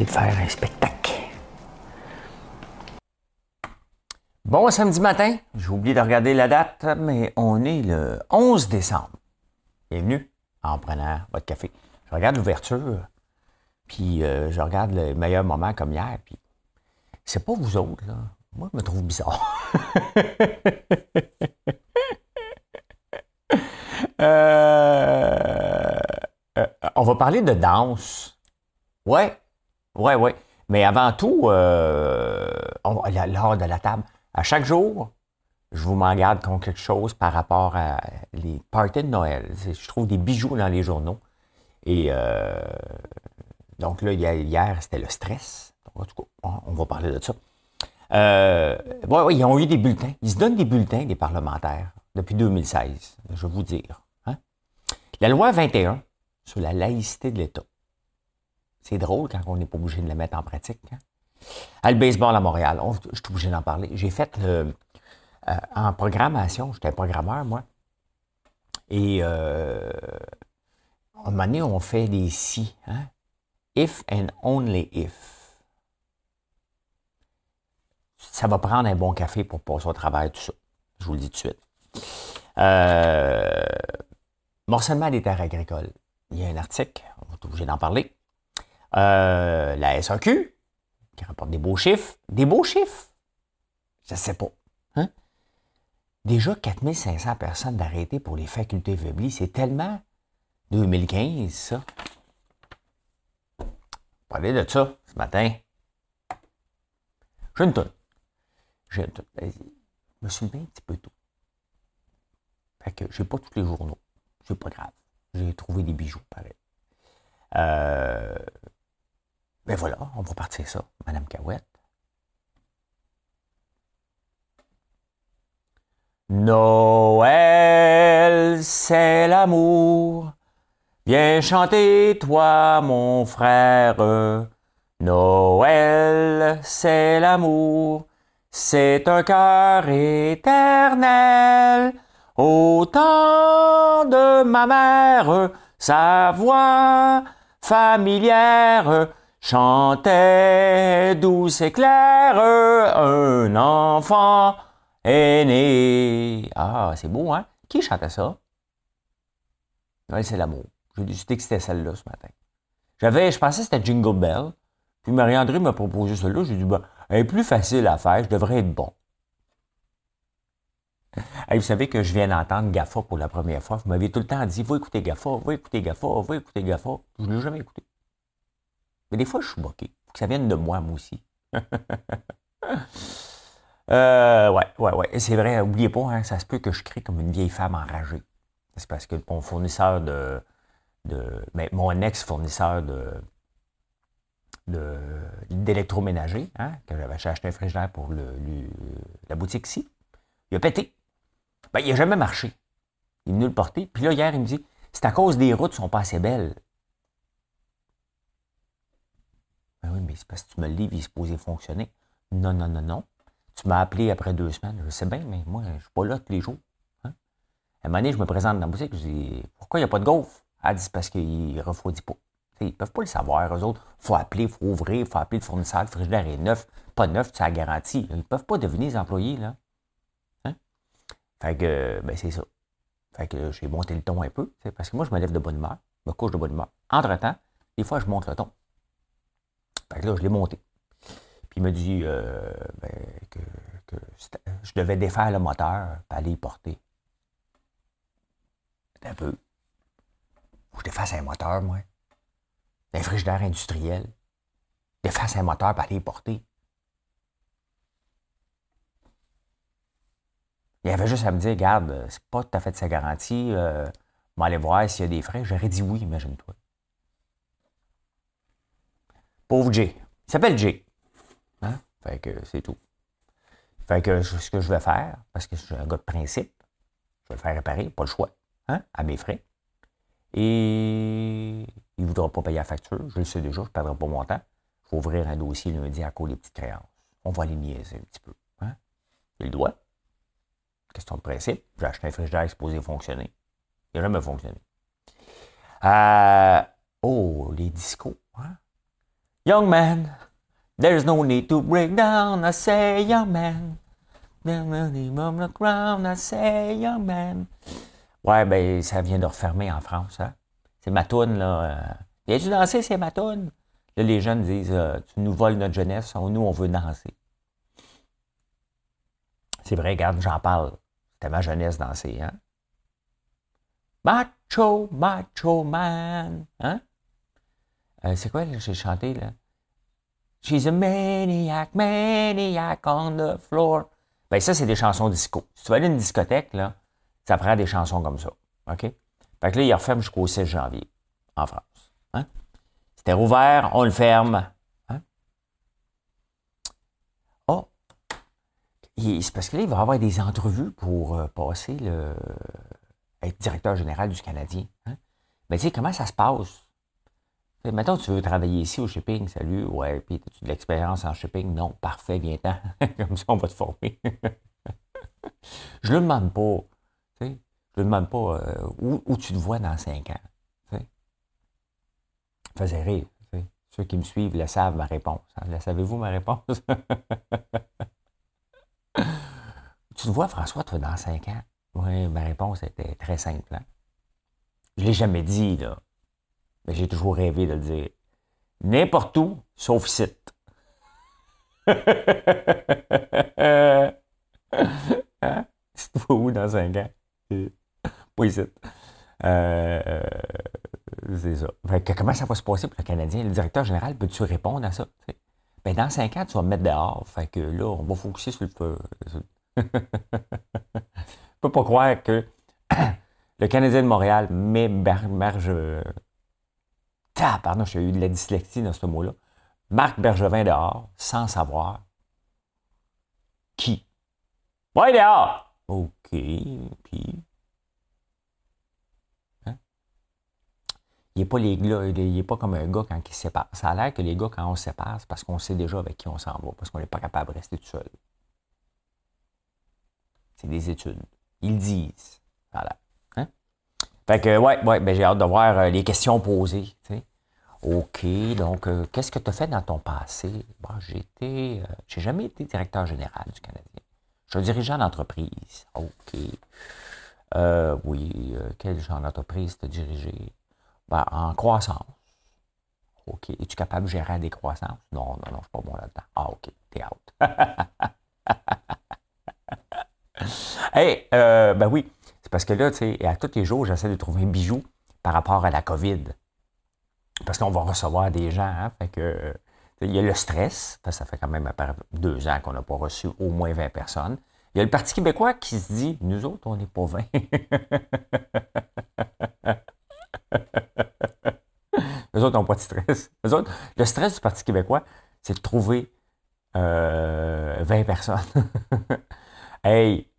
De faire un spectacle. Bon samedi matin, j'ai oublié de regarder la date, mais on est le 11 décembre. Bienvenue en prenant votre café. Je regarde l'ouverture, puis euh, je regarde le meilleur moment comme hier, puis c'est pas vous autres, là. Moi, je me trouve bizarre. Euh, euh, on va parler de danse. Ouais, oui, oui. Mais avant tout, euh, de la table. À chaque jour, je vous m'en garde comme quelque chose par rapport à les parties de Noël. Je trouve des bijoux dans les journaux. Et euh, donc là, hier, c'était le stress. En tout cas, on va parler de ça. Euh, oui, ils ont eu des bulletins. Ils se donnent des bulletins, des parlementaires, depuis 2016, je vais vous dire. Hein. La loi 21 sur la laïcité de l'État c'est drôle quand on n'est pas obligé de le mettre en pratique. Hein. À le baseball à Montréal, je suis obligé d'en parler. J'ai fait le, euh, en programmation, j'étais programmeur, moi. Et euh, à un moment donné, on fait des si. Hein? If and only if. Ça va prendre un bon café pour passer au travail, tout ça. Je vous le dis tout de suite. Euh, morcellement des terres agricoles. Il y a un article, on être obligé d'en parler. Euh, la SAQ, qui rapporte des beaux chiffres. Des beaux chiffres? Je ne sais pas. Hein? Déjà 4500 personnes d'arrêtés pour les facultés faiblies, c'est tellement 2015, ça. Parler de ça ce matin. J'ai une tonne. J'ai une tonne. Je me suis levé un petit peu tôt. Fait que j'ai pas tous les journaux. C'est pas grave. J'ai trouvé des bijoux, pareil. Euh, ben voilà, on va partir ça, Madame Cahouette. Noël, c'est l'amour. Viens chanter, toi, mon frère. Noël, c'est l'amour. C'est un cœur éternel. Au temps de ma mère, sa voix familière chantait douce et claire, un enfant est né. Ah, c'est beau, hein? Qui chantait ça? C'est l'amour. J'ai décidé que c'était celle-là ce matin. J'avais, je pensais que c'était Jingle Bell. Puis Marie-André m'a proposé celle-là. J'ai dit, ben, elle est plus facile à faire, je devrais être bon. vous savez que je viens d'entendre GAFA pour la première fois. Vous m'aviez tout le temps dit, va écouter GAFA, va écouter GAFA, va écouter GAFA. Je ne l'ai jamais écouté. Mais des fois, je suis moqué. Faut que ça vienne de moi, moi aussi. euh, ouais, ouais, ouais. C'est vrai, n'oubliez pas, hein, ça se peut que je crie comme une vieille femme enragée. C'est parce que mon fournisseur de. de mais mon ex-fournisseur de d'électroménager, hein, que j'avais acheté un frigidaire pour la boutique ici, il a pété. Ben, il n'a jamais marché. Il est venu le porter. Puis là, hier, il me dit, c'est à cause des routes ne sont pas assez belles. Ben oui, mais c'est parce que tu me le livres, il est supposé fonctionner. Non, non, non, non. Tu m'as appelé après deux semaines. Je sais bien, mais moi, je ne suis pas là tous les jours. Hein. À un moment donné, je me présente dans la boutique, je dis Pourquoi il n'y a pas de gaufre? Elle dit parce qu'il ne refroidit pas. ils ne peuvent pas le savoir, eux autres. Il faut appeler, il faut ouvrir, il faut appeler le fournisseur, le frigidaire est neuf, pas neuf, tu as garantie. Ils ne peuvent pas devenir les employés, là. Hein? Fait que, ben, c'est ça. Fait que j'ai monté le ton un peu, parce que moi, je me lève de bonne humeur, je me couche de bonne humeur. Entre-temps, des fois, je monte le ton. Là, je l'ai monté. Puis il m'a dit euh, ben, que, je devais défaire le moteur et aller y porter. Un peu. Faut que je défasse un moteur, moi. Un frigidaire industriel. Défasse un moteur pour aller y porter. Il avait juste à me dire, regarde, c'est pas tout à fait de sa garantie. Euh, on va aller voir s'il y a des frais. J'aurais dit oui, imagine-toi. Pauvre Jay. Il s'appelle Jay. Hein? Fait que c'est tout. Fait que ce que je vais faire, parce que je suis un gars de principe, je vais le faire réparer, pas le choix, hein, à mes frais. Et il ne voudra pas payer la facture, je le sais déjà, je ne perdrai pas mon temps. Il faut ouvrir un dossier lundi à cause des petites créances. On va les niaiser un petit peu. Hein? Il doit. Question de principe. J'ai acheté un frigidaire supposé fonctionner. Il n'a jamais fonctionné. Euh, oh, les discos. Hein? Young man, there's no need to break down. I say, young man. On the I say, young man. Ouais, ben, ça vient de refermer en France. Hein? C'est ma toune, là. Euh. Viens-tu danser, c'est ma toune? Là, les jeunes disent, euh, tu nous voles notre jeunesse, nous, on veut danser. C'est vrai, regarde, j'en parle. C'était ma jeunesse danser, hein? Macho, macho man. Hein? Euh, c'est quoi, j'ai chanté, là? She's a maniac, maniac on the floor. Ben, ça, c'est des chansons disco. Si tu vas aller à une discothèque, là, ça prend des chansons comme ça. OK? Fait que là, il referme jusqu'au 6 janvier, en France. Hein? C'était rouvert, on le ferme. Hein? Oh! C'est parce que là, il va y avoir des entrevues pour euh, passer le. être directeur général du Canadien. Hein? Mais tu sais, comment ça se passe? Mettons, tu veux travailler ici au shipping, salut, ouais, puis as-tu de l'expérience en shipping? Non, parfait, viens-t'en. Comme ça, on va te former. je ne le demande pas. Je ne demande pas euh, où, tu te vois dans cinq ans. Tu sais. Faisait rire. Ceux qui me suivent le savent ma réponse. Hein. La savez-vous ma réponse? tu te vois, François, toi, dans cinq ans? Oui, ma réponse était très simple. Hein. Je ne l'ai jamais dit, là. Mais j'ai toujours rêvé de le dire. N'importe où, sauf site. hein? Tu où dans un ans? Pas ici. Euh, c'est ça. comment ça va se passer pour le Canadien? Le directeur général, peux-tu répondre à ça? Ben, dans cinq ans, tu vas me mettre dehors. Fait que là, on va focuser sur le feu. Je peux pas croire que le Canadien de Montréal met marge pardon, j'ai eu de la dyslexie dans ce mot-là. Marc Bergevin dehors, sans savoir qui. Ouais, dehors! OK, puis? Hein? Il n'est pas, il est pas comme un gars quand il se sépare. Ça a l'air que les gars, quand on se sépare, c'est parce qu'on sait déjà avec qui on s'en va, parce qu'on n'est pas capable de rester tout seul. C'est des études. Ils disent. Voilà. Fait que, ouais, ouais, ben, j'ai hâte de voir euh, les questions posées. OK, donc euh, qu'est-ce que tu as fait dans ton passé? Bon, j'ai été, euh, j'ai jamais été directeur général du Canadien. Je suis dirigeant d'entreprise. OK. Euh, oui, quel genre d'entreprise tu dirigé? Ben, en croissance. OK. Es-tu capable de gérer des croissances? Non, non, non, je suis pas bon là-dedans. Ah, OK, t'es out. hey, ben oui, parce que là, tu sais, à tous les jours, j'essaie de trouver un bijou par rapport à la COVID. Parce qu'on va recevoir des gens. Hein, fait que, il y a le stress, ça fait quand même deux ans qu'on n'a pas reçu au moins 20 personnes. Il y a le Parti québécois qui se dit Nous autres, on n'est pas 20. Les autres n'ont pas de stress. Les autres, le stress du Parti québécois, c'est de trouver 20 euh, personnes. hey,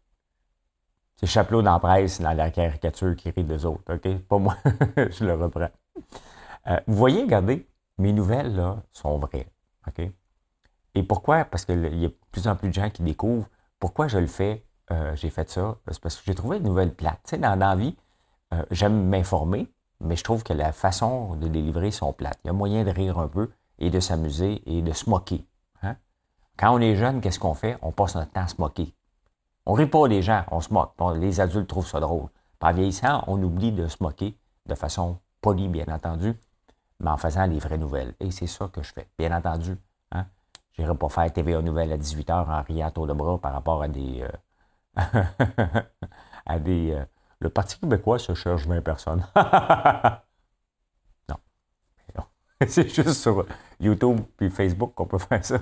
c'est Chaplot dans la presse, dans la caricature qui rit des autres. OK? Pas moi. Je le reprends. Euh, vous voyez, regardez, mes nouvelles là, sont vraies. OK? Et pourquoi? Parce qu'il y a de plus en plus de gens qui découvrent pourquoi je le fais. Euh, j'ai fait ça. C'est parce que j'ai trouvé une nouvelle plate. Tu sais, dans, la vie, euh, j'aime m'informer, mais je trouve que la façon de délivrer sont plates. Il y a moyen de rire un peu et de s'amuser et de se moquer. Hein? Quand on est jeune, qu'est-ce qu'on fait? On passe notre temps à se moquer. On rit pas les gens, on se moque. les adultes trouvent ça drôle. Par vieillissant, on oublie de se moquer de façon polie, bien entendu, mais en faisant les vraies nouvelles. Et c'est ça que je fais. Bien entendu, hein, je n'irai pas faire TVA Nouvelles à 18h en riant tour de bras par rapport à des... Euh, à des euh, le Parti québécois se cherche 20 personnes. non. C'est juste sur YouTube puis Facebook qu'on peut faire ça.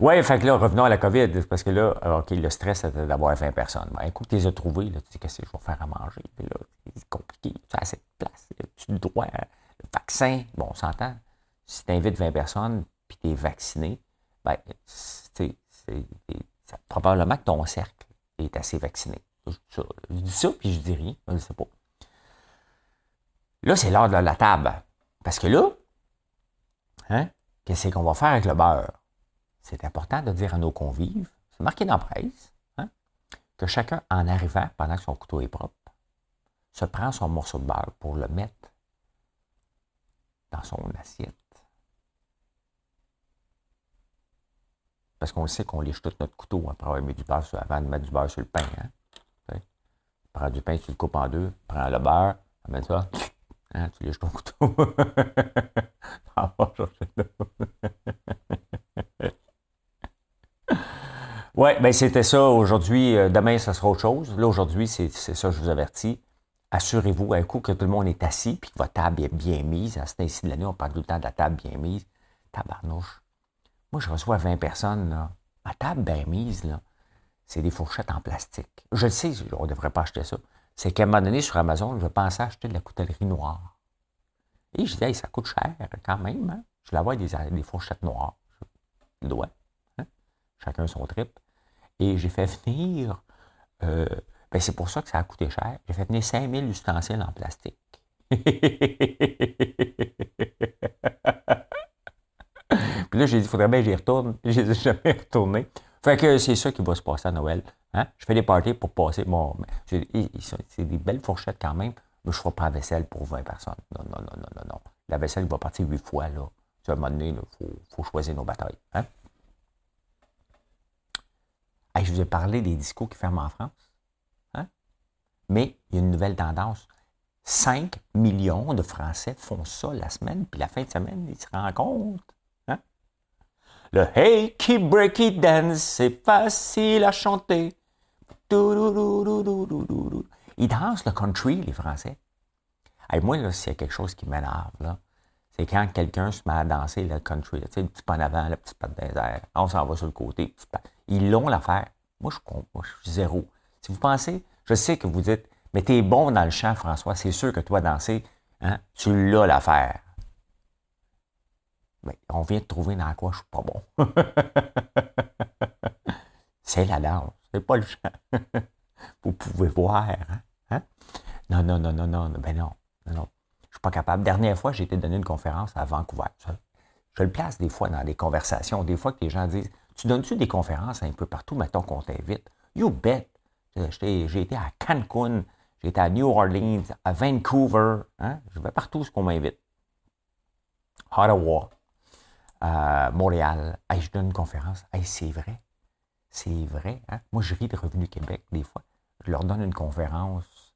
Oui, fait que là, revenons à la COVID, parce que là, OK, le stress, c'était d'avoir 20 personnes. Ben, écoute, tu les as trouvés, là, tu sais, qu'est-ce que je vais faire à manger? c'est compliqué, tu as assez de place, tu dois, le vaccin, bon, on s'entend, si tu invites 20 personnes puis tu es vacciné, ben, c'est, probablement que ton cercle est assez vacciné. Je, dis ça, puis je dis rien, je ne sais pas. Là, c'est l'heure de la table. Parce que là, hein, qu'est-ce qu'on va faire avec le beurre? C'est important de dire à nos convives, c'est marqué dans la presse, hein, que chacun, en arrivant, pendant que son couteau est propre, se prend son morceau de beurre pour le mettre dans son assiette. Parce qu'on sait qu'on lèche tout notre couteau après avoir mis du beurre avant de mettre du beurre sur le pain. Hein? Prends du pain, tu le coupes en deux, prends le beurre, mets ça, hein, tu lèches ton couteau. oui, ben c'était ça aujourd'hui. Euh, demain, ça sera autre chose. Là, aujourd'hui, c'est ça, je vous avertis. Assurez-vous, un coup, que tout le monde est assis puis que votre table est bien mise. À ce temps-ci de l'année, on parle tout le temps de la table bien mise. Tabarnouche. Moi, je reçois 20 personnes. Ma table bien mise, là, c'est des fourchettes en plastique. Je le sais, on ne devrait pas acheter ça. C'est qu'à un moment donné, sur Amazon, je pensais acheter de la coutellerie noire. Et je disais, ça coûte cher quand même. Hein? Je la vois des, des fourchettes noires. Je dois. Hein? Chacun son trip. Et j'ai fait venir. Euh, ben c'est pour ça que ça a coûté cher. J'ai fait venir 5000 ustensiles en plastique. Puis là, j'ai dit, il faudrait bien que j'y retourne. Je les ai jamais retournés. Fait que c'est ça qui va se passer à Noël. Hein? Je fais des parties pour passer. Bon, c'est des belles fourchettes quand même, mais je ne ferai pas la vaisselle pour 20 personnes. Non, non, non, non, non, non. La vaisselle va partir 8 fois. Là. À un moment donné, il faut, choisir nos batailles. Hein? Je vous ai parlé des discours qui ferment en France. Hein? Mais il y a une nouvelle tendance. 5 millions de Français font ça la semaine, puis la fin de semaine, ils se rendent compte le Hey Keep Breaky Dance, c'est facile à chanter. Ils dansent le country, les Français. Moi, là, s'il y a quelque chose qui m'énerve, c'est quand quelqu'un se met à danser le country, tu sais, le petit pas en avant, le petit pas de désert, on s'en va sur le côté. Ils l'ont l'affaire. Moi, je, moi, je suis zéro. Si vous pensez, je sais que vous dites, mais t'es bon dans le chant, François, c'est sûr que toi, danser, hein, tu l'as l'affaire. Mais on vient de trouver dans quoi je suis pas bon. c'est la danse, c'est pas le chant. Vous pouvez voir. Hein? hein? Non, non, non, non, non, ben non, non. Je suis pas capable. Dernière fois, j'ai été donner une conférence à Vancouver. Je le place des fois dans des conversations. Des fois que les gens disent Tu donnes-tu des conférences un peu partout, mettons qu'on t'invite? You bet. J'ai été à Cancun, j'ai été à New Orleans, à Vancouver. Hein? Je vais partout ce qu'on m'invite. Ottawa à Montréal. je donne une conférence. c'est vrai. C'est vrai. Hein? Moi, je ris de Revenu Québec des fois. Je leur donne une conférence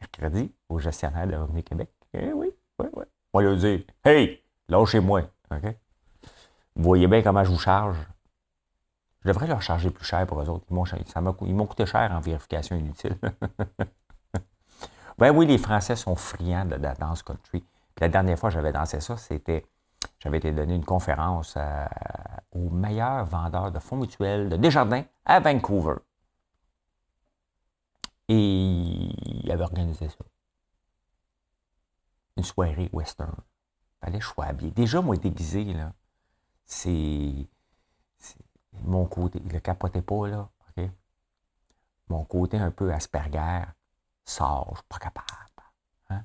mercredi au gestionnaire de Revenu Québec. Eh oui, oui, oui. Moi, leur dire Hey, lâchez-moi. OK? Vous voyez bien comment je vous charge. Je devrais leur charger plus cher pour eux autres. Ils m'ont coûté cher en vérification inutile. ben oui, les Français sont friands de la danse country. La dernière fois que j'avais dansé ça, c'était j'avais été donné une conférence au meilleur vendeur de fonds mutuels de Desjardins à Vancouver. Et il avait organisé ça. Une soirée western. Fallait habillé. Déjà, moi, déguisé, là, c'est, mon côté. Il ne capotait pas, là. Mon côté un peu Asperger sort. Je ne suis pas capable. Hein?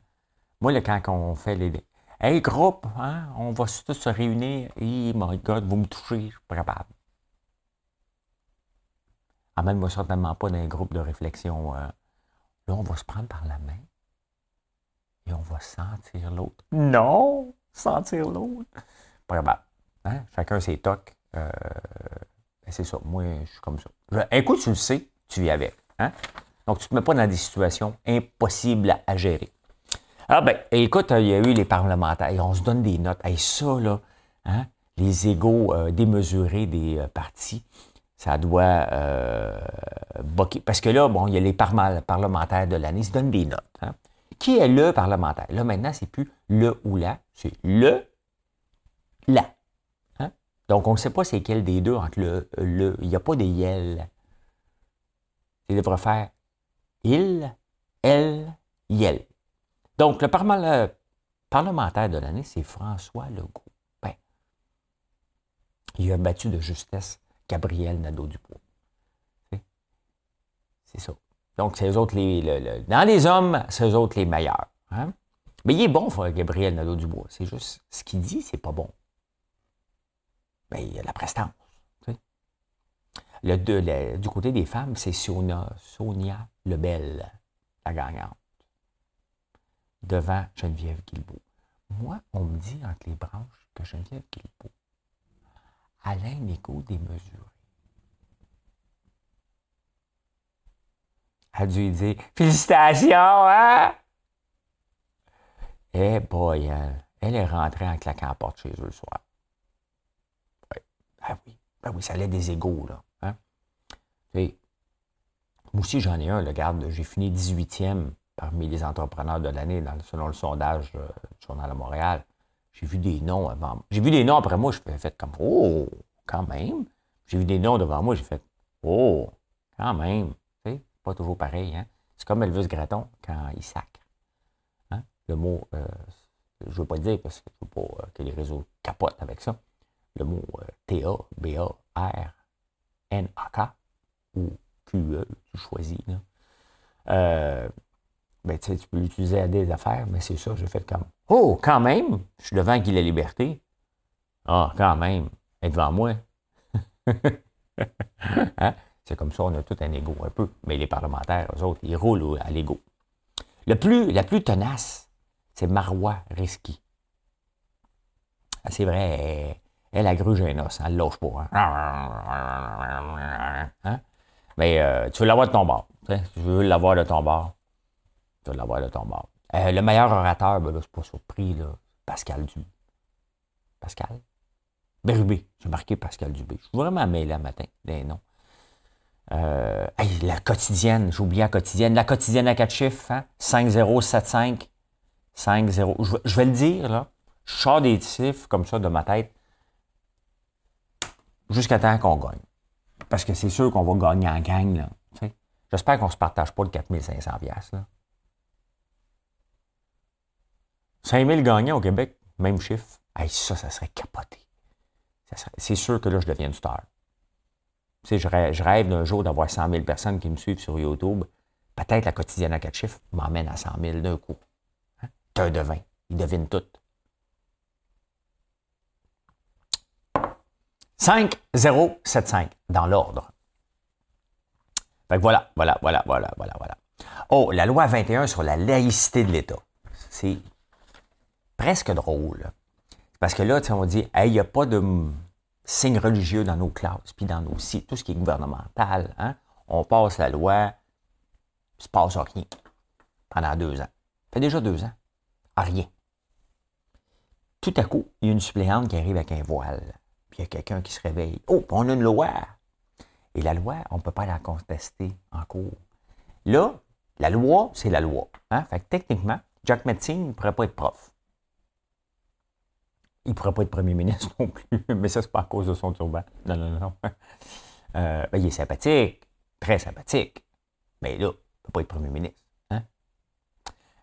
Moi, quand on fait les, Hey, groupe, hein, on va tous se réunir. Hey, my God, vous me touchez, je suis pas capable. Amène-moi certainement pas dans un groupe de réflexion. Euh. là, on va se prendre par la main et on va sentir l'autre. Non, sentir l'autre. Pas capable. Hein? Chacun ses tocs. Euh, ben, c'est ça. Moi, je suis comme ça. écoute, tu le sais, tu vis avec. Hein? Donc, tu ne te mets pas dans des situations impossibles à gérer. Ah ben, écoute, il y a eu les parlementaires, on se donne des notes. Et ça, là, hein, les égaux euh, démesurés des euh, partis, ça doit euh, Parce que là, bon, il y a les parlementaires de l'année, ils se donnent des notes. Qui est le parlementaire? Là, maintenant, c'est plus le ou la, c'est le, la. Donc, on ne sait pas c'est quel des deux entre le, le. Il n'y a pas de yel. Il devrait faire il, elle, yel. Donc, le, parlementaire de l'année, c'est François Legault. Ben, il a battu de justesse Gabriel Nadeau-Dubois. C'est ça. Donc, c'est eux autres les. dans les hommes, c'est eux autres les meilleurs. Hein? Mais il est bon, Gabriel Nadeau-Dubois. C'est juste, ce qu'il dit, c'est pas bon. Mais il y a la prestance. Le, du côté des femmes, c'est Sonia, Sonia Lebel, la gagnante. Devant Geneviève Guilbeault. Moi, on me dit entre les branches que Geneviève Guilbeault, Alain Nico démesuré. A dû dire Félicitations, hein? Eh boy, elle, est rentrée en claquant la porte chez eux le soir. Ah oui. Ben oui, ça allait des égaux, là. Hein? moi aussi, j'en ai un, le garde. J'ai fini 18e parmi les entrepreneurs de l'année selon le sondage euh, du Journal de Montréal. J'ai vu des noms avant. J'ai vu des noms après moi, je fait comme Oh, quand même. J'ai vu des noms devant moi, j'ai fait Oh, quand même. C'est pas toujours pareil. Hein? C'est comme Elvis Graton quand il sacre. Hein? Le mot, euh, je ne veux pas le dire parce que je veux pas euh, que les réseaux capotent avec ça. Le mot T-A, B-A-R, N-A-K ou Q-E, tu choisis. Euh, ben, tu peux l'utiliser à des affaires, mais c'est ça, j'ai fait comme Oh, quand même, je suis devant Guy la Liberté. Ah, quand même, être devant moi. Hein? C'est comme ça, on a tout un ego un peu. Mais les parlementaires, eux autres, ils roulent à l'ego. Le plus, la plus tenace, c'est Marois Risky. Ah, c'est vrai, elle, a gruge un os, elle lâche pas. Hein? hein? Mais euh, tu veux l'avoir de ton bord. Tu veux l'avoir de ton bord de l'avoir de ton bord. Euh, le meilleur orateur, ben là, je suis pas surpris, là, Pascal Dubé. Pascal? Bérubé. J'ai marqué Pascal Dubé. Je suis vraiment mêlé le matin, les noms. Euh, la quotidienne, j'ai oublié la quotidienne. La quotidienne à quatre chiffres, hein? 5075. 50. Je, je vais le dire, là. Je sors des chiffres comme ça de ma tête jusqu'à temps qu'on gagne. Parce que c'est sûr qu'on va gagner en gang, là. J'espère qu'on ne se partage pas le 4500 là. 5000 gagnants au Québec, même chiffre. Ça, ça serait capoté. C'est sûr que là, je deviens une star. Tu je rêve, d'un jour d'avoir 100 000 personnes qui me suivent sur YouTube. Peut-être la quotidienne à quatre chiffres m'emmène à 100 000 d'un coup. Hein? T'es un devin. Ils devinent tout. 5, 0, 7, 5, dans l'ordre. Fait que voilà, voilà, voilà, voilà, voilà, voilà. Oh, la loi 21 sur la laïcité de l'État. C'est presque drôle. Parce que là, on dit, il n'y a pas de signes religieux dans nos classes, puis dans nos sites, tout ce qui est gouvernemental. Hein? On passe la loi, il se passe rien pendant deux ans. Ça fait déjà deux ans. rien. Tout à coup, il y a une suppléante qui arrive avec un voile. Puis il y a quelqu'un qui se réveille. Oh, on a une loi. Et la loi, on ne peut pas la contester en cours. Là, la loi, c'est la loi. Hein? Fait que techniquement, Jack Metzing ne pourrait pas être prof. Il ne pourrait pas être premier ministre non plus, mais ça, c'est pas à cause de son turban. Non, non, non. Euh, ben, il est sympathique, très sympathique, mais là, il ne peut pas être premier ministre. Hein?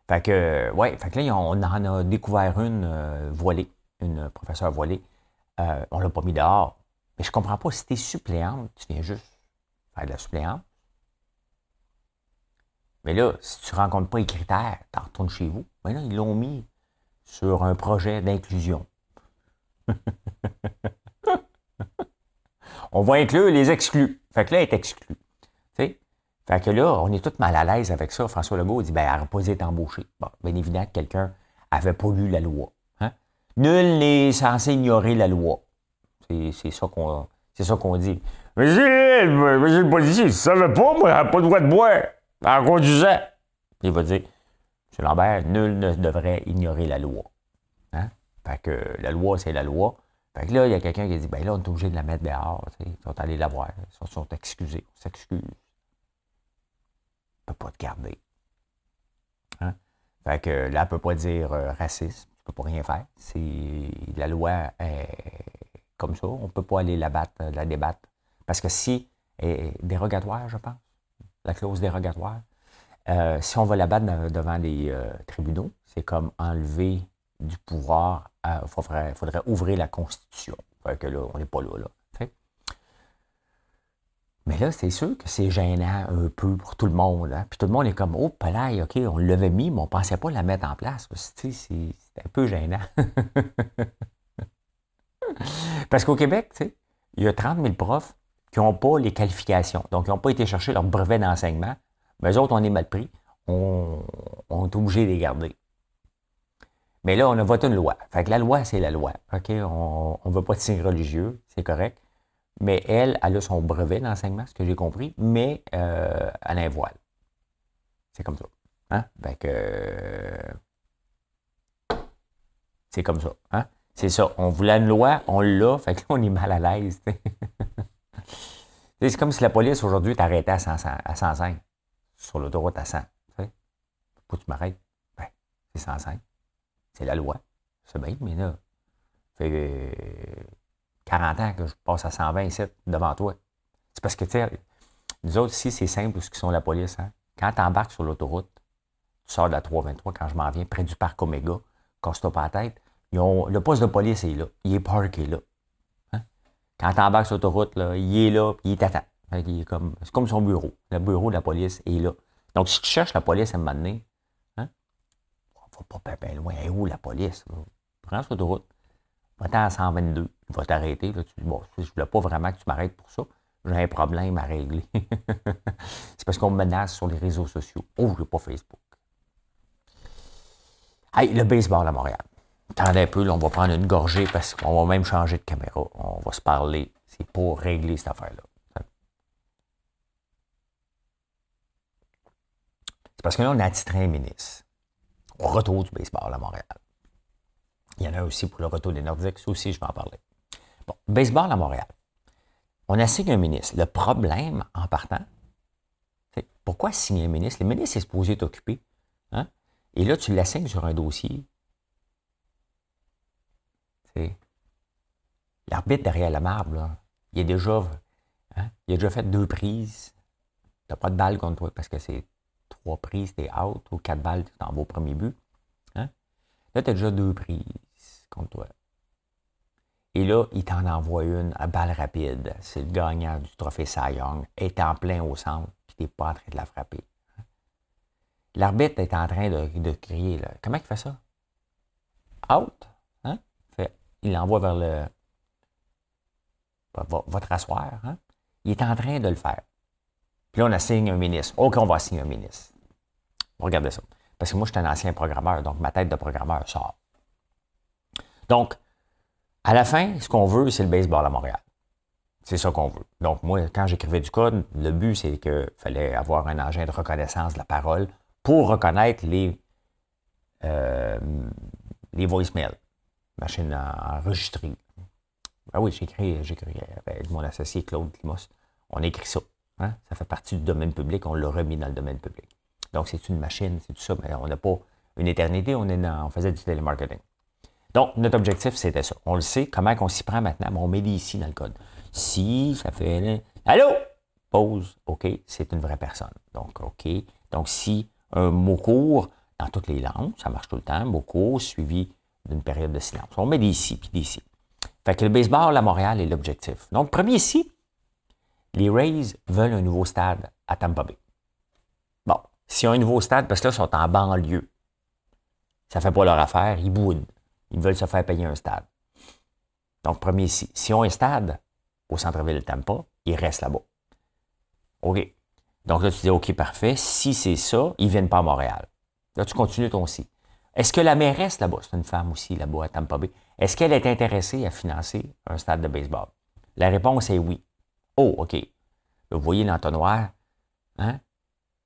Fait que, ouais, fait que là, on en a découvert une euh, voilée, une professeure voilée. Euh, on ne l'a pas mis dehors. Mais je ne comprends pas, si tu es suppléante, tu viens juste faire de la suppléance. Mais là, si tu ne rencontres pas les critères, tu retournes chez vous. Mais là, ils l'ont mis sur un projet d'inclusion. on va inclure les exclus. Fait que là, elle est exclue. Fait que là, on est tous mal à l'aise avec ça. François Legault dit, ben, elle n'a pas été embauchée. Bon, bien évidemment que quelqu'un n'avait pas lu la loi. Hein. Nul n'est censé ignorer la loi. C'est ça qu'on ça dit. Monsieur le policier, ne savais pas, moi, pas le droit de boire en conduisant. Il va dire, M. Lambert, nul ne devrait ignorer la loi. Fait que la loi, c'est la loi. Fait que là, il y a quelqu'un qui a dit, ben là, on est obligé de la mettre dehors. Ils sont allés la voir. Ils sont, excusés. On s'excuse. On peut pas te garder. Hein? Fait que là, elle ne peut pas dire euh, racisme. Ne peux pas rien faire. C'est, la loi est comme ça. On ne peut pas aller la, battre, la débattre. Parce que si, dérogatoire, je pense, la clause dérogatoire, euh, si on va la battre devant les euh, tribunaux, c'est comme enlever du pouvoir. Il faudrait, ouvrir la Constitution. Fait que là, on n'est pas là. là mais là, c'est sûr que c'est gênant un peu pour tout le monde. Hein. Puis tout le monde est comme, oh, palais, OK, on l'avait mis, mais on ne pensait pas la mettre en place. Un peu gênant. Parce qu'au Québec, il y a 30 000 profs qui n'ont pas les qualifications. Donc, ils n'ont pas été chercher leur brevet d'enseignement. Mais eux autres, on est mal pris. On, est obligé de les garder. Mais là, on a voté une loi. Fait que la loi, c'est la loi. OK? On ne veut pas de signes religieux, c'est correct. Mais elle, elle a son brevet d'enseignement, ce que j'ai compris, mais euh, elle a un voile. C'est comme ça. Hein? que. C'est comme ça. Hein? C'est ça. On voulait une loi, on l'a, fait que là, on est mal à l'aise. c'est comme si la police aujourd'hui t'arrêtait à, 105 sur l'autoroute à 100. Pourquoi tu m'arrêtes? Ben, c'est 105. C'est la loi. C'est bien, mais là. Fait que 40 ans que je passe à 127 devant toi. C'est parce que, tu sais, nous autres ici, c'est simple, ce qui sont la police. Hein? Quand tu embarques sur l'autoroute, tu sors de la 323 quand je m'en viens, près du parc Omega, casse-toi pas la tête, le poste de police est là. Il est parké là. Hein? Quand tu embarques sur l'autoroute, il est là, il t'attend. C'est comme, son bureau. Le bureau de la police est là. Donc, si tu cherches la police à un moment donné, hein, va pas bien loin. est où la police? Prends sur l'autoroute. Va-t'en à 122 il va t'arrêter. Tu dis, bon, je ne voulais pas vraiment que tu m'arrêtes pour ça. J'ai un problème à régler. c'est parce qu'on me menace sur les réseaux sociaux. Oh, je n'ai pas Facebook. Hey, le baseball à Montréal. Attendez un peu, on va prendre une gorgée parce qu'on va même changer de caméra. On va se parler. C'est pour régler cette affaire-là. C'est parce que là, on a titré un ministre au retour du baseball à Montréal. Il y en a aussi pour le retour des Nordiques. Ça aussi, je vais en parler. Bon, baseball à Montréal. On assigne un ministre. Le problème, en partant, c'est pourquoi signer un ministre? Le ministre est supposé t'occuper. Hein? Et là, tu l'assignes sur un dossier. L'arbitre derrière la marbre, il, est déjà, hein? il a déjà fait deux prises. Tu n'as pas de balle contre toi parce que c'est trois prises, t'es out, ou quatre balles, tu t'en vas au premier but. Hein? Là, tu as déjà deux prises contre toi. Et là, il t'en envoie une à balle rapide. C'est le gagnant du trophée Cy Young. est en plein au centre, puis tu n'es pas en train de la frapper. L'arbitre est en train de, crier. Comment il fait ça? Out? Il l'envoie vers le. votre asseoir. Hein? Il est en train de le faire. Puis là, on assigne un ministre. OK, on va assigner un ministre. Regardez ça. Parce que moi, je suis un ancien programmeur, donc ma tête de programmeur sort. Donc, à la fin, ce qu'on veut, c'est le baseball à Montréal. C'est ça qu'on veut. Donc, moi, quand j'écrivais du code, le but, c'est qu'il fallait avoir un engin de reconnaissance de la parole pour reconnaître les, euh, les voicemails, machine enregistrée. Ah oui, j'ai écrit, avec mon associé Claude Climos. On écrit ça. Hein. Ça fait partie du domaine public, on l'a remis dans le domaine public. Donc, c'est une machine, c'est tout ça, mais on n'a pas une éternité, on, est on faisait du télémarketing. Donc, notre objectif, c'était ça. On le sait, comment on s'y prend maintenant, mais on met ici dans le code. Si, ça fait... Allô? Pause. OK, c'est une vraie personne. Donc, OK. Donc, si un mot court, dans toutes les langues, ça marche tout le temps, mot court suivi d'une période de silence. On met des ici, puis des ici. Fait que le baseball à Montréal est l'objectif. Donc, premier ici, les Rays veulent un nouveau stade à Tampa Bay. Bon, s'ils ont un nouveau stade, parce que là, ils sont en banlieue, ça ne fait pas leur affaire, ils boudent. Ils veulent se faire payer un stade. Donc, premier, si, si on un stade au centre-ville de Tampa, ils restent là-bas. OK. Donc là, tu dis, OK, parfait. Si c'est ça, ils ne viennent pas à Montréal. Là, tu continues ton si. Est-ce que la mairesse là-bas, c'est une femme aussi là-bas à Tampa Bay, est-ce qu'elle est intéressée à financer un stade de baseball? La réponse est oui. Oh, OK. Vous voyez l'entonnoir, hein?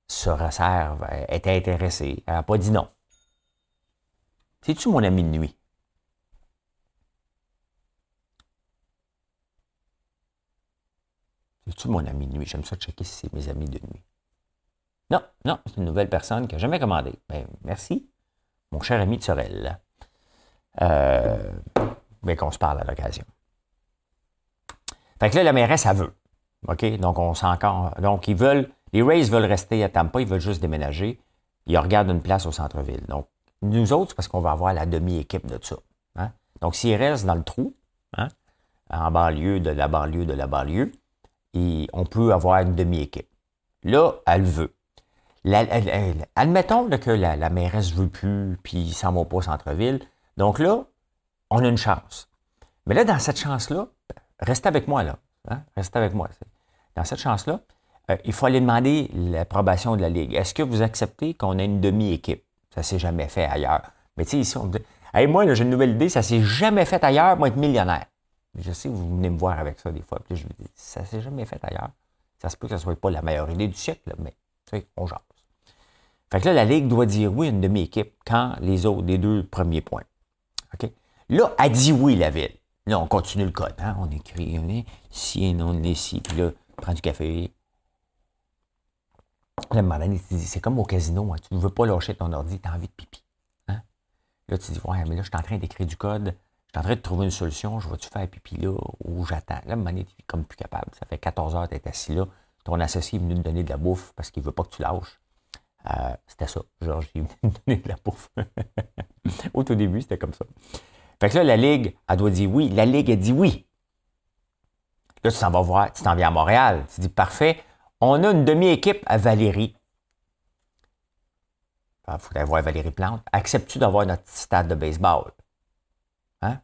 Se resserre, est intéressée. Elle n'a pas dit non. C'est-tu mon ami de nuit? Es-tu mon ami de nuit? J'aime ça checker si c'est mes amis de nuit. Non, non, c'est une nouvelle personne qui n'a jamais commandé. Ben, merci, mon cher ami Sorel. Euh, mais qu'on se parle à l'occasion. Fait que là, la mairesse, elle veut. OK? Donc, on s'en Donc, ils veulent, les Rays veulent rester à Tampa, ils veulent juste déménager. Ils regardent une place au centre-ville. Donc, nous autres, parce qu'on va avoir la demi-équipe de ça. Hein? Donc, s'il reste dans le trou, hein, en banlieue de la banlieue de la banlieue, et on peut avoir une demi-équipe. Là, elle veut. Admettons que la, la mairesse ne veut plus, puis ça s'en va pas au centre-ville. Donc là, on a une chance. Mais là, dans cette chance-là, restez avec moi, là. Hein? Restez avec moi. Dans cette chance-là, euh, il faut aller demander l'approbation de la Ligue. Est-ce que vous acceptez qu'on ait une demi-équipe? Ça ne s'est jamais fait ailleurs. Mais tu sais, ici, on me dit, hey, moi, j'ai une nouvelle idée, ça ne s'est jamais fait ailleurs, moi, être millionnaire. Je sais, vous venez me voir avec ça des fois. Puis je vous dis, ça ne s'est jamais fait ailleurs. Ça se peut que ce ne soit pas la meilleure idée du siècle, mais tu sais, on jase. Fait que là, la Ligue doit dire oui à une demi-équipe quand les autres, les deux premiers points. OK? Là, a dit oui, la ville. Là, on continue le code. Hein? On écrit on est si et non, on si. Puis là, prends du café. Là, c'est comme au casino. Hein? Tu ne veux pas lâcher ton ordi, tu as envie de pipi. Hein? Là, tu dis, ouais, mais là, je suis en train d'écrire du code. Je suis en train de trouver une solution. Je vais-tu faire pipi là ou j'attends? Là, à tu es comme plus capable. Ça fait 14 heures que tu es assis là. Ton associé est venu te donner de la bouffe parce qu'il ne veut pas que tu lâches. Euh, c'était ça. Georges, il est venu te donner de la bouffe. au tout début, c'était comme ça. Fait que là, la Ligue, elle doit dire oui. La Ligue, elle dit oui. Là, tu t'en vas voir, tu t'en viens à Montréal. Tu dis, parfait, on a une demi-équipe à Valérie. Il ah, faudrait voir Valérie Plante. Acceptes-tu d'avoir notre stade de baseball? Hein?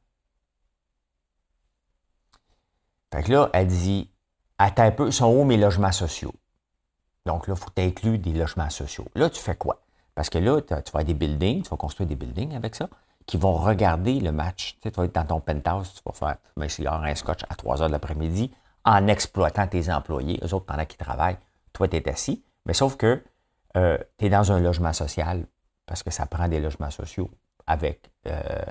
Fait que là, elle dit, attends un peu, sont où mes logements sociaux? Donc là, il faut t'inclure des logements sociaux. Là, tu fais quoi? Parce que là, tu vas des buildings, tu vas construire des buildings avec ça qui vont regarder le match. Tu, sais, tu vas être dans ton penthouse, tu vas faire un cigare, un scotch à 3 heures de l'après-midi en exploitant tes employés, eux autres pendant qu'ils travaillent, toi, tu es assis. Mais sauf que euh, tu es dans un logement social parce que ça prend des logements sociaux avec euh,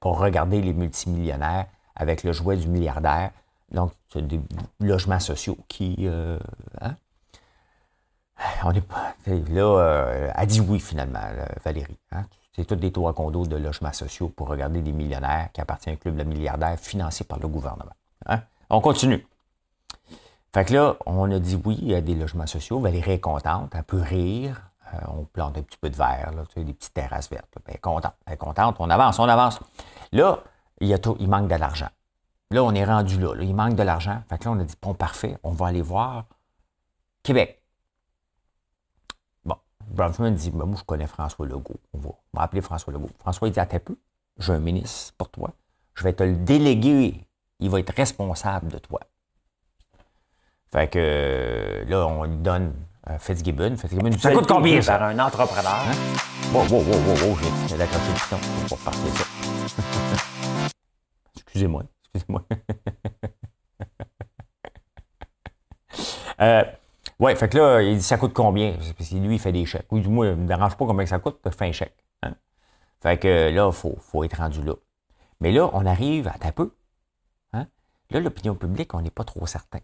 pour regarder les multimillionnaires avec le jouet du milliardaire. Donc, as des logements sociaux qui. Euh, hein? On est pas. Là, a dit oui finalement, Valérie. Hein? C'est tous des toits à condo de logements sociaux pour regarder des millionnaires qui appartiennent à un club de milliardaires financé par le gouvernement. Hein? On continue. Fait que là, on a dit oui, a des logements sociaux. Valérie est contente, elle peut rire. Euh, on plante un petit peu de verre, tu sais, des petites terrasses vertes. Elle est contente, elle est contente. On avance, on avance. Là, il, y a tout, il manque de l'argent. Là, on est rendu là, Il manque de l'argent. Fait que là, on a dit, bon, parfait, on va aller voir Québec. Bronfman dit ben, Moi, je connais François Legault. On va, appeler François Legault. François, il dit Attends peu, j'ai un ministre pour toi. Je vais te le déléguer. Il va être responsable de toi. Fait que euh, là, on lui donne euh, Fitzgibbon. Fitzgibbon ça coûte combien ça? un entrepreneur. Hein? Wow, wow, wow, wow, wow, j'ai d'accrocher le piton pour partir ça. excusez-moi, excusez-moi. euh, oui, fait que là, il dit ça coûte combien? Parce que lui, il fait des chèques. Oui, du moins, il ne me dérange pas combien ça coûte, tu fais un chèque. Hein. Fait que là, il faut, faut, être rendu là. Mais là, on arrive à un peu. Hein? Là, l'opinion publique, on n'est pas trop certain.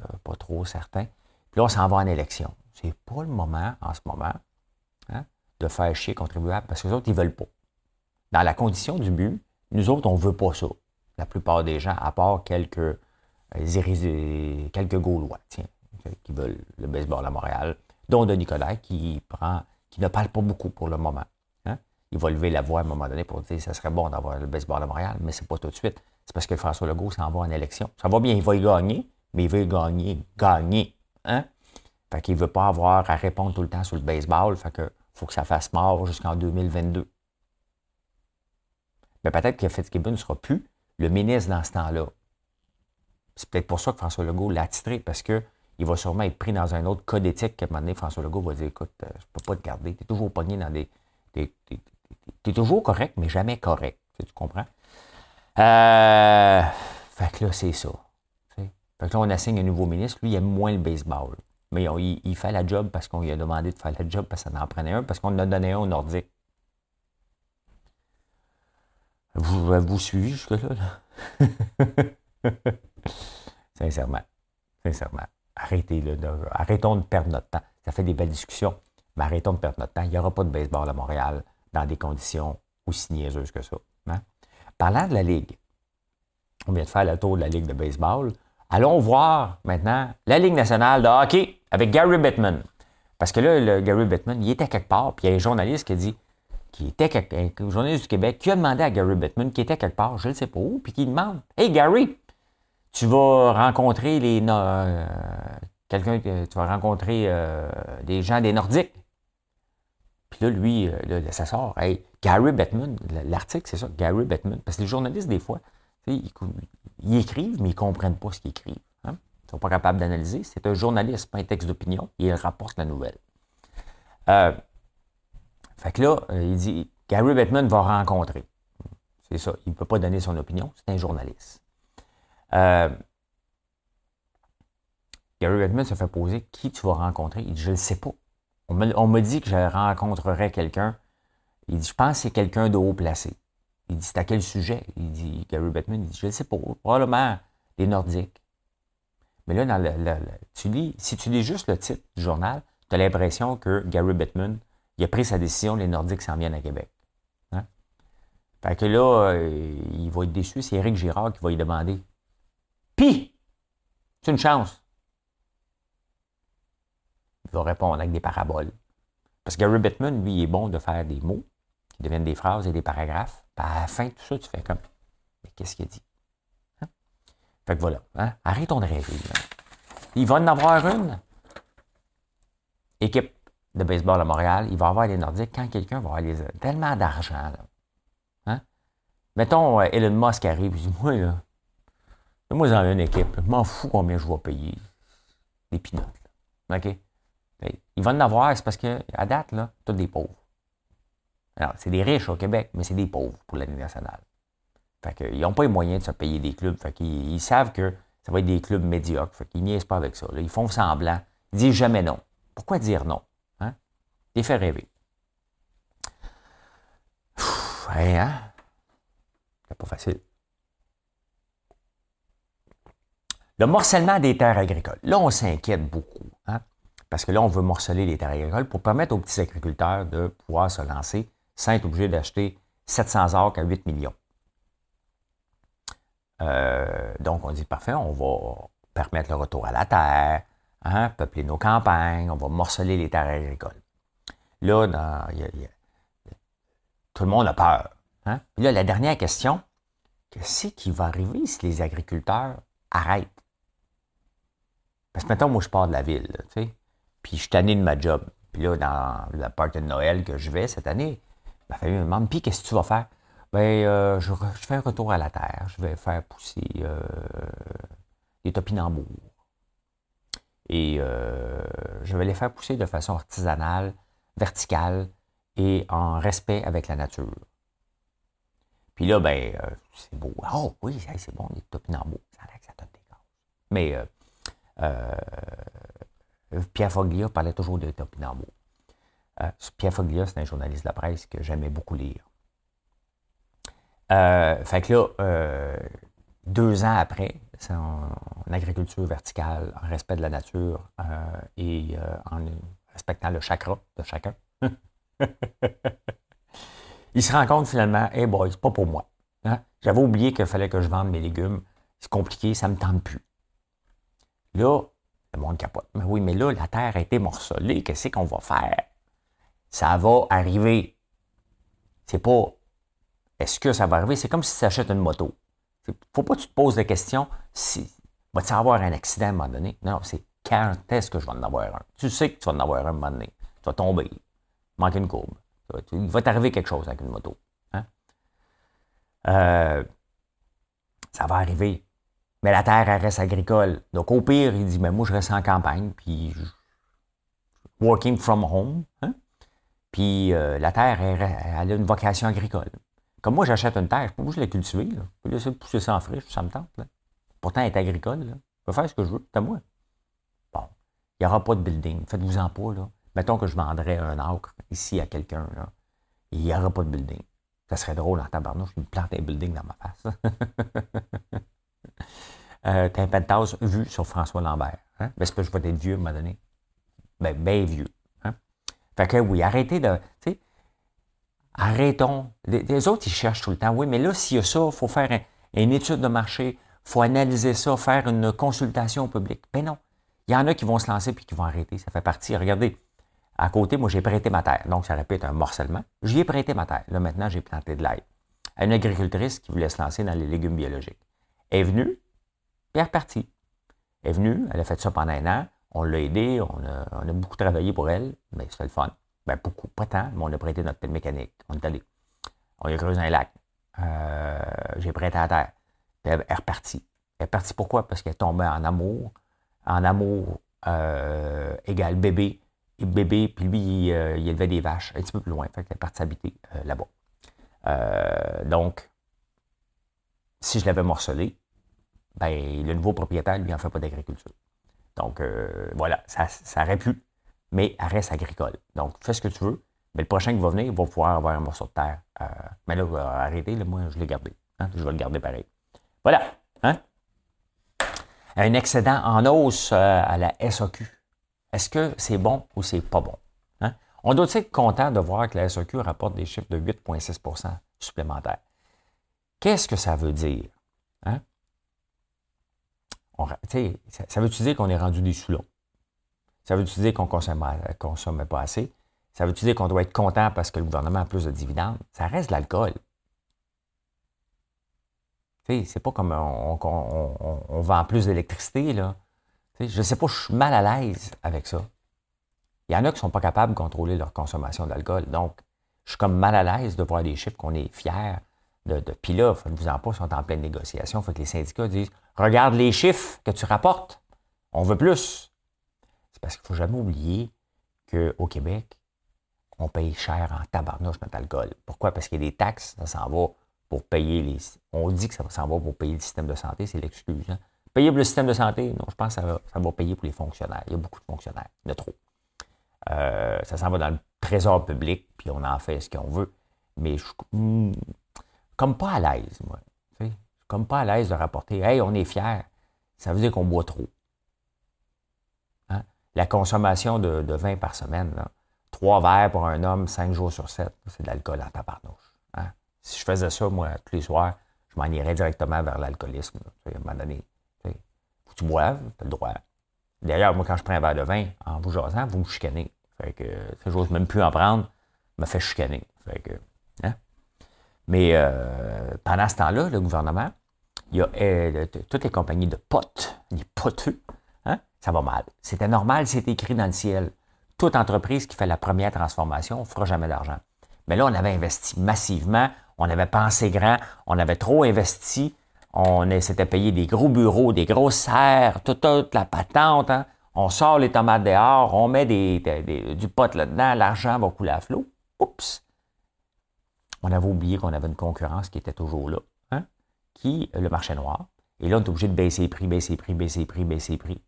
Euh, pas trop certain. Puis là, on s'en va en élection. C'est pas le moment, en ce moment, hein, de faire chier contribuables parce que les autres, ils veulent pas. Dans la condition du but, nous autres, on veut pas ça. La plupart des gens, à part quelques, euh, quelques Gaulois. Tiens, qui veulent le baseball à Montréal, dont Denis Coderre, qui prend, qui ne parle pas beaucoup pour le moment. Hein. Il va lever la voix à un moment donné pour dire que ce serait bon d'avoir le baseball à Montréal, mais c'est pas tout de suite. C'est parce que François Legault s'en va en élection. Ça va bien, il va y gagner, mais il veut gagner, gagner. Hein? Fait qu'il ne veut pas avoir à répondre tout le temps sur le baseball. Fait faut que ça fasse mort jusqu'en 2022. Mais peut-être que Fitzgibbon ne sera plus le ministre dans ce temps-là. C'est peut-être pour ça que François Legault l'a attitré, parce que il va sûrement être pris dans un autre code éthique qu'à un moment donné, François Legault va dire écoute, euh, je ne peux pas te garder, tu es toujours pogné dans des. Tu es, toujours correct, mais jamais correct. Tu, comprends? Euh, fait que là, c'est ça. Fait que là, on assigne un nouveau ministre. Lui, il aime moins le baseball. Mais il, fait la job parce qu'on lui a demandé de faire la job parce qu'on en prenait un, parce qu'on en a donné un au Nordique. Vous, vous suivez jusque-là? Là? Sincèrement. Sincèrement arrêtez, arrêtons de perdre notre temps. Ça fait des belles discussions, mais arrêtons de perdre notre temps. Il n'y aura pas de baseball à Montréal dans des conditions aussi niaiseuses que ça. Hein? Parlant de la Ligue, on vient de faire le tour de la Ligue de baseball. Allons voir maintenant la Ligue nationale de hockey avec Gary Bettman. Parce que là, le Gary Bettman, il était quelque part, puis il y a un journaliste qui a dit qui était quelque, un journaliste du Québec, qui a demandé à Gary Bettman, qui était quelque part, je ne sais pas où, puis qui demande Hey Gary, tu vas rencontrer les. Euh, quelqu'un, tu vas rencontrer euh, des gens des Nordiques. Puis là, lui, euh, là, ça sort. Hey, Gary Bettman, l'article, c'est ça, Gary Bettman. Parce que les journalistes, des fois, ils, écrivent, mais ils ne comprennent pas ce qu'ils écrivent. Hein. Ils ne sont pas capables d'analyser. C'est un journaliste, pas un texte d'opinion, et il rapporte la nouvelle. Euh, fait que là, euh, il dit Gary Bettman va rencontrer. C'est ça. Il ne peut pas donner son opinion. C'est un journaliste. Euh, Gary Bettman se fait poser qui tu vas rencontrer? Il dit Je ne le sais pas. On me, dit que je rencontrerais quelqu'un. Il dit Je pense que c'est quelqu'un de haut placé. Il dit C'est à quel sujet? Il dit Gary Bettman il dit Je ne sais pas. Probablement les Nordiques. Mais là, tu lis, si tu lis juste le titre du journal, tu as l'impression que Gary Bettman il a pris sa décision, les Nordiques s'en viennent à Québec. Hein? Fait que là, euh, il va être déçu, c'est Éric Girard qui va lui demander. Puis, c'est une chance. Il va répondre avec des paraboles. Parce que Gary Bettman, lui, il est bon de faire des mots qui deviennent des phrases et des paragraphes. À la fin, tout ça, tu fais comme. Mais qu'est-ce qu'il dit? Hein? Fait que voilà. Hein? Arrêtons de rêver. Il va en avoir une. Équipe de baseball à Montréal, il va avoir les Nordiques quand quelqu'un va avoir les, tellement d'argent. Hein? Mettons, euh, Elon Musk arrive, il dit Moi, là, moi, j'en ai une équipe, je m'en fous combien je vais payer. Des pinottes. OK? Ben, il va en avoir, c'est parce qu'à date, là, tous des pauvres. Alors, c'est des riches au Québec, mais c'est des pauvres pour l'année nationale. Fait qu'ils n'ont pas les moyens de se payer des clubs. Fait qu'ils ils savent que ça va être des clubs médiocres. Fait qu'ils niaisent pas avec ça. Ils font semblant. Ils disent jamais non. Pourquoi dire non? Fait rêver. hein? C'est pas facile. Le morcellement des terres agricoles. Là, on s'inquiète beaucoup. Hein? Parce que là, on veut morceler les terres agricoles pour permettre aux petits agriculteurs de pouvoir se lancer sans être obligés d'acheter 700 acres à 8 millions. Euh, donc, on dit parfait, on va permettre le retour à la terre, hein, peupler nos campagnes, on va morceler les terres agricoles. Là, tout le monde a peur. Hein? Puis là, la dernière question, qu'est-ce qui va arriver si les agriculteurs arrêtent? Parce que maintenant, moi, je pars de la ville, tu sais, puis je suis tanné de ma job. Puis là, dans la partie de Noël que je vais cette année, ma famille me demande, puis qu'est-ce que tu vas faire? Ben, euh, je, fais un retour à la terre. Je vais faire pousser euh, des topinambours. Et euh, je vais les faire pousser de façon artisanale verticale et en respect avec la nature. Puis là, ben, euh, c'est beau. Oh oui, c'est bon, des topinambours. Ça a ça donne des. Mais euh, euh, Pierre Foglia parlait toujours de topinambours. Pierre Foglia, c'est un journaliste de la presse que j'aimais beaucoup lire. fait que là, deux ans après, c'est en, agriculture verticale, en respect de la nature et en respectant le chakra de chacun. il se rend compte finalement, hey boy, c'est pas pour moi. Hein? J'avais oublié qu'il fallait que je vende mes légumes. C'est compliqué, ça ne me tente plus. Là, le monde capote. Mais oui, mais là, la terre a été morcelée. Qu'est-ce qu'on va faire? Ça va arriver. C'est pas est-ce que ça va arriver? C'est comme si tu achètes une moto. Faut pas que tu te poses la question si va-tu avoir un accident à un moment donné? Non, c'est quand est-ce que je vais en avoir un? Tu sais que tu vas en avoir un un moment donné. Tu vas tomber, manquer une courbe. Il va t'arriver quelque chose avec une moto. Hein? Euh, ça va arriver. Mais la terre, elle reste agricole. Donc, au pire, il dit, mais moi, je reste en campagne, puis working from home. Hein? Puis euh, la terre, elle, a une vocation agricole. Comme moi, j'achète une terre, je peux je la cultiver. Je peux laisser pousser ça en friche, ça me tente. Pourtant, elle est agricole. Je peux faire ce que je veux, c'est à moi. Il n'y aura pas de building. Faites-vous-en pas, là. Mettons que je vendrais un acre ici à quelqu'un, là. Il n'y aura pas de building. Ça serait drôle en tabarnouche, je me plante un building dans ma face. euh, un penthouse vu sur François Lambert. Hein? Ben, c'est que je vais être vieux à un moment donné. Ben, bien vieux. Hein? Fait que oui, arrêtez de. Arrêtons. Les, autres, ils cherchent tout le temps. Oui, mais là, s'il y a ça, il faut faire une étude de marché, il faut analyser ça, faire une consultation public. Ben non. Il y en a qui vont se lancer puis qui vont arrêter. Ça fait partie. Regardez, À côté, moi, j'ai prêté ma terre. Donc, ça répète un morcellement. J'y ai prêté ma terre. Là, maintenant, j'ai planté de l'ail. Une agricultrice qui voulait se lancer dans les légumes biologiques. Elle est venue, puis elle est repartie. Elle est venue, elle a fait ça pendant un an. On l'a aidé, on a, beaucoup travaillé pour elle, mais c'était le fun. Ben, beaucoup, pas tant, mais on a prêté notre mécanique. On est allé. On a creusé un lac. Euh, j'ai prêté la terre. Puis elle est repartie. Elle est partie pourquoi? Parce qu'elle tombait en amour. En amour euh, égale bébé. Et bébé, puis lui, euh, il, élevait des vaches un petit peu plus loin. Fait qu'elle est partie habiter là-bas. donc, si je l'avais morcelé, ben, le nouveau propriétaire, lui, n'en fait pas d'agriculture. Donc, voilà, ça, ça aurait mais elle reste agricole. Donc, fais ce que tu veux. Mais le prochain qui va venir, il va pouvoir avoir un morceau de terre. Euh, mais là, arrêtez, moi, je l'ai gardé. Hein, je vais le garder pareil. Voilà. Hein? Un excédent en hausse euh, à la SAQ. Est-ce que c'est bon ou c'est pas bon? Hein? On doit être content de voir que la SAQ rapporte des chiffres de 8,6% supplémentaires. Qu'est-ce que ça veut dire? Hein? ça, veut-tu dire qu'on est rendu des sous Ça veut-tu dire qu'on ne consomme pas assez? Ça veut-tu dire qu'on doit être content parce que le gouvernement a plus de dividendes? Ça reste de l'alcool. C'est pas comme on, vend plus d'électricité, là. je ne sais pas, je suis mal à l'aise avec ça. Il y en a qui ne sont pas capables de contrôler leur consommation d'alcool. Donc, je suis comme mal à l'aise de voir des chiffres qu'on est fiers de. de puis là, vous en pas, sont en pleine négociation. Faut que les syndicats disent Regarde les chiffres que tu rapportes. On veut plus. C'est parce qu'il ne faut jamais oublier qu'au Québec, on paye cher en tabarnouche notre alcool. Pourquoi? Parce qu'il y a des taxes, ça s'en va pour payer les. On dit que ça s'en va pour payer le système de santé, c'est l'excuse. Payer pour le système de santé, non, je pense que ça va, ça va, payer pour les fonctionnaires. Il y a beaucoup de fonctionnaires, a trop. Euh, ça s'en va dans le trésor public, puis on en fait ce qu'on veut. Mais je suis hmm, comme pas à l'aise, moi. Je suis comme pas à l'aise de rapporter Hey, on est fiers. Ça veut dire qu'on boit trop. Hein? La consommation de, de vin par semaine, Trois verres pour un homme, cinq jours sur sept, c'est de l'alcool en tabarnouche. Hein? Si je faisais ça, moi, tous les soirs, je m'en irais directement vers l'alcoolisme. À un moment donné, faut que tu boives, tu as le droit. D'ailleurs, moi, quand je prends un verre de vin, en vous jasant, vous me chicanez. Fait que, j'ose même plus en prendre, me fait chicaner. Fait que, hein? Mais euh, pendant ce temps-là, le gouvernement, il y a euh, toutes les compagnies de potes, les poteux, hein? ça va mal. C'était normal, c'est écrit dans le ciel toute entreprise qui fait la première transformation ne fera jamais d'argent. Mais là, on avait investi massivement, on avait pensé grand, on avait trop investi, on s'était payé des gros bureaux, des grosses serres, toute, la patente. Hein. On sort les tomates dehors, on met du pot là-dedans, l'argent va couler à flot. Oups! On avait oublié qu'on avait une concurrence qui était toujours là, hein? qui, le marché noir. Et là, on est obligé de baisser les prix, baisser les prix, baisser les prix, baisser les prix.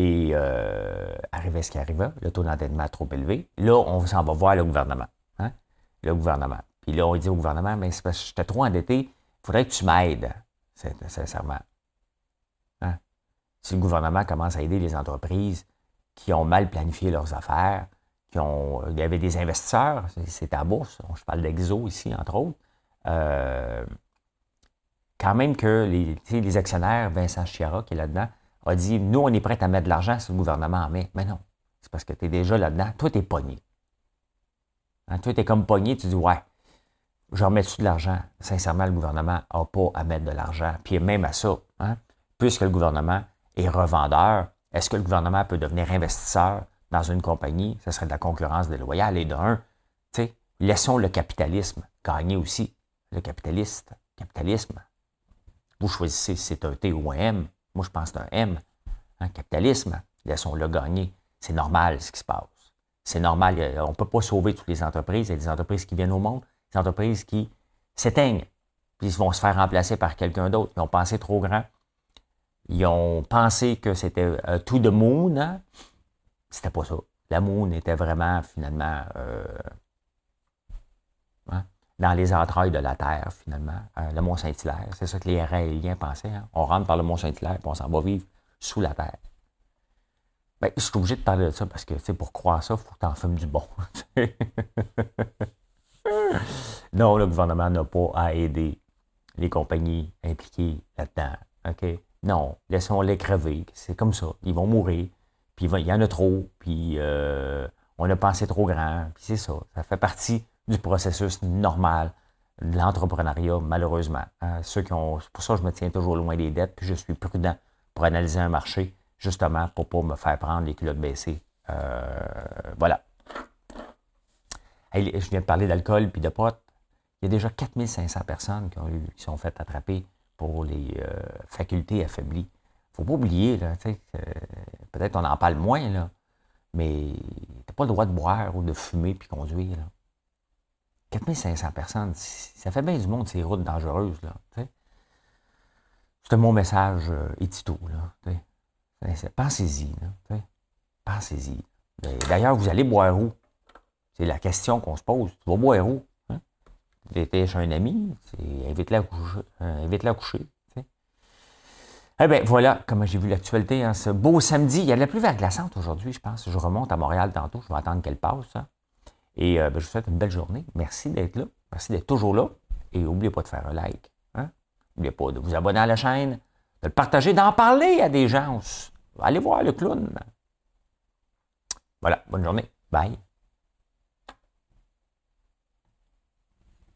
Et euh, arrivait ce qui arrivait, le taux d'endettement trop élevé. Là, on s'en va voir le gouvernement. Hein? Le gouvernement. Puis là, on dit au gouvernement, mais c'est parce que j'étais trop endetté, il faudrait que tu m'aides, sincèrement. Hein? Si le gouvernement commence à aider les entreprises qui ont mal planifié leurs affaires, qui ont. Il y avait des investisseurs, c'est à bourse, je parle d'Exo ici, entre autres. Euh, quand même que les, les actionnaires, Vincent Chiara qui est là-dedans, a dit Nous, on est prêt à mettre de l'argent si le gouvernement en met. Mais non, c'est parce que tu es déjà là-dedans. Toi, tu es pogné. Hein, toi, tu es comme pogné, tu dis Ouais, je remets-tu de l'argent? Sincèrement, le gouvernement n'a pas à mettre de l'argent. Puis même à ça, hein, puisque le gouvernement est revendeur, est-ce que le gouvernement peut devenir investisseur dans une compagnie? Ce serait de la concurrence déloyale. Et d'un, laissons le capitalisme gagner aussi. Le capitaliste, capitalisme. Vous choisissez si c'est un T ou un M. Moi, je pense que c'est un M. Un capitalisme, laissons-le gagner. C'est normal ce qui se passe. C'est normal. On ne peut pas sauver toutes les entreprises. Il y a des entreprises qui viennent au monde, des entreprises qui s'éteignent, puis ils vont se faire remplacer par quelqu'un d'autre. Ils ont pensé trop grand. Ils ont pensé que c'était euh, tout de moon. Hein? C'était pas ça. La moon était vraiment, finalement, euh, dans les entrailles de la Terre, finalement, euh, le Mont-Saint-Hilaire. C'est ça que les Israéliens pensaient. Hein. On rentre par le Mont-Saint-Hilaire et on s'en va vivre sous la Terre. Ben, je suis obligé de parler de ça parce que pour croire ça, il faut que tu en fumes du bon. non, le gouvernement n'a pas à aider les compagnies impliquées là-dedans. OK? Non, laissons-les crever. C'est comme ça. Ils vont mourir. puis il y en a trop, puis euh, on a pensé trop grand, puis c'est ça. Ça fait partie du processus normal de l'entrepreneuriat, malheureusement. Hein. Ceux qui ont, pour ça je me tiens toujours loin des dettes, puis je suis prudent pour analyser un marché, justement pour ne pas me faire prendre les culottes baissées. Euh, voilà. je viens de parler d'alcool puis de potes. Il y a déjà 4500 personnes qui, ont eu, qui sont faites attraper pour les euh, facultés affaiblies. Il ne faut pas oublier, là, peut-être on en parle moins, là, mais tu n'as pas le droit de boire ou de fumer puis conduire. 4500 personnes, ça fait bien du monde ces routes dangereuses. Là, c'est mon message euh, édito. Pensez-y. Pensez-y. D'ailleurs, vous allez boire où? C'est la question qu'on se pose. Tu vas boire où? Hein? Chez un ami, invite-le à coucher. Euh, à coucher eh bien, voilà comment j'ai vu l'actualité. Hein, ce beau samedi. Il y a de la pluie verglaçante aujourd'hui, je pense. Je remonte à Montréal tantôt. Je vais attendre qu'elle passe. Hein. Et euh, ben, je vous souhaite une belle journée. Merci d'être là. Merci d'être toujours là. Et n'oubliez pas de faire un like. Hein? N'oubliez pas de vous abonner à la chaîne, de le partager, d'en parler à des gens. Allez voir le clown. Voilà. Bonne journée. Bye.